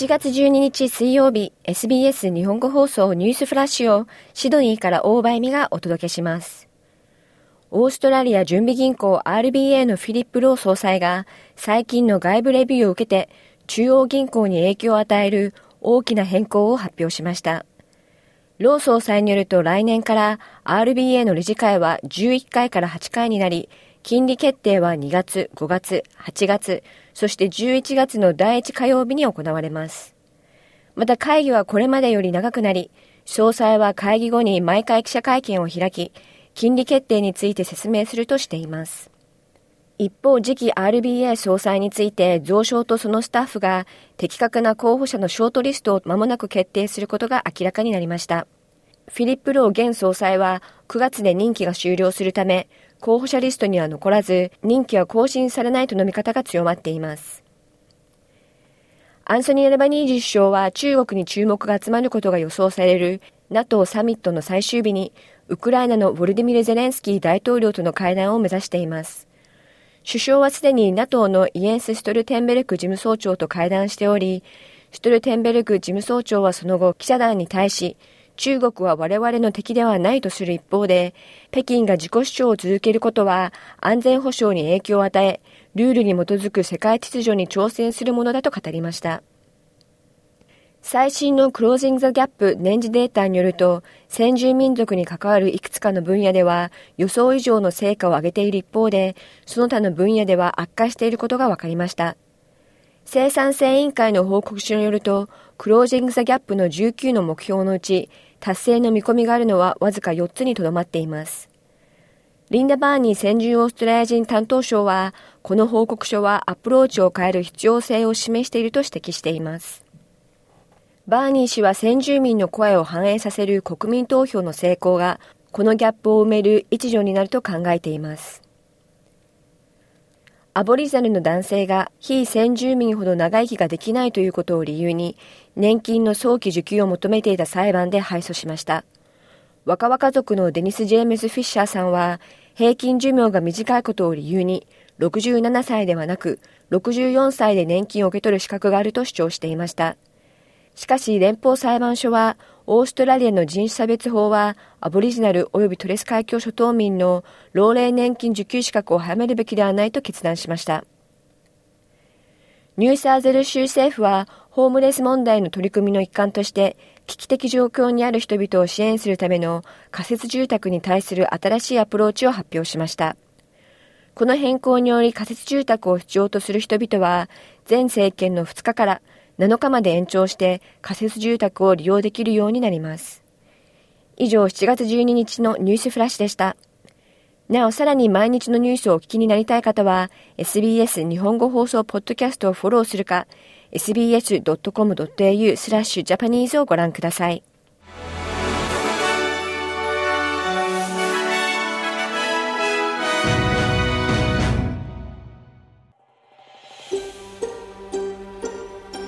7月12日水曜日 SBS 日本語放送ニュースフラッシュをシドニーから大場恵美がお届けします。オーストラリア準備銀行 RBA のフィリップ・ロー総裁が最近の外部レビューを受けて中央銀行に影響を与える大きな変更を発表しました。ロー総裁によると来年から RBA の理事会は11回から8回になり、金利決定は2月、5月、8月、そして11月の第1火曜日に行われます。また会議はこれまでより長くなり、詳細は会議後に毎回記者会見を開き、金利決定について説明するとしています。一方、次期 RBA 総裁について、増床とそのスタッフが的確な候補者のショートリストを間もなく決定することが明らかになりました。フィリップ・ロー現総裁は9月で任期が終了するため、候補者リストには残らず、任期は更新されないとの見方が強まっています。アンソニー・アルバニージ首相は中国に注目が集まることが予想される NATO サミットの最終日に、ウクライナのヴォルディミル・ゼレンスキー大統領との会談を目指しています。首相はすでに NATO のイエンス・ストルテンベルク事務総長と会談しており、ストルテンベルク事務総長はその後記者団に対し、中国は我々の敵ではないとする一方で、北京が自己主張を続けることは安全保障に影響を与え、ルールに基づく世界秩序に挑戦するものだと語りました。最新のクロージング・ザ・ギャップ年次データによると、先住民族に関わるいくつかの分野では予想以上の成果を上げている一方で、その他の分野では悪化していることが分かりました。生産性委員会の報告書によると、クロージング・ザ・ギャップの19の目標のうち、達成の見込みがあるのはわずか4つにとどまっています。リンダ・バーニー先住オーストラリア人担当省は、この報告書はアプローチを変える必要性を示していると指摘しています。バーニー氏は先住民の声を反映させる国民投票の成功が、このギャップを埋める一助になると考えています。アボリザルの男性が非先住民ほど長生きができないということを理由に年金の早期受給を求めていた裁判で敗訴しました。若々族のデニス・ジェームズ・フィッシャーさんは平均寿命が短いことを理由に67歳ではなく64歳で年金を受け取る資格があると主張していました。しかし連邦裁判所はオーストラリアの人種差別法はアボリジナル及びトレス海峡諸島民の老齢年金受給資格を早めるべきではないと決断しました。ニューサーゼル州政府はホームレス問題の取り組みの一環として危機的状況にある人々を支援するための仮設住宅に対する新しいアプローチを発表しました。この変更により仮設住宅を必要とする人々は前政権の2日から7日まで延長して仮設住宅を利用できるようになります。以上7月12日のニュースフラッシュでした。なお、さらに毎日のニュースをお聞きになりたい方は、SBS 日本語放送ポッドキャストをフォローするか、sbs.com.au スラッシュジャパニーズをご覧ください。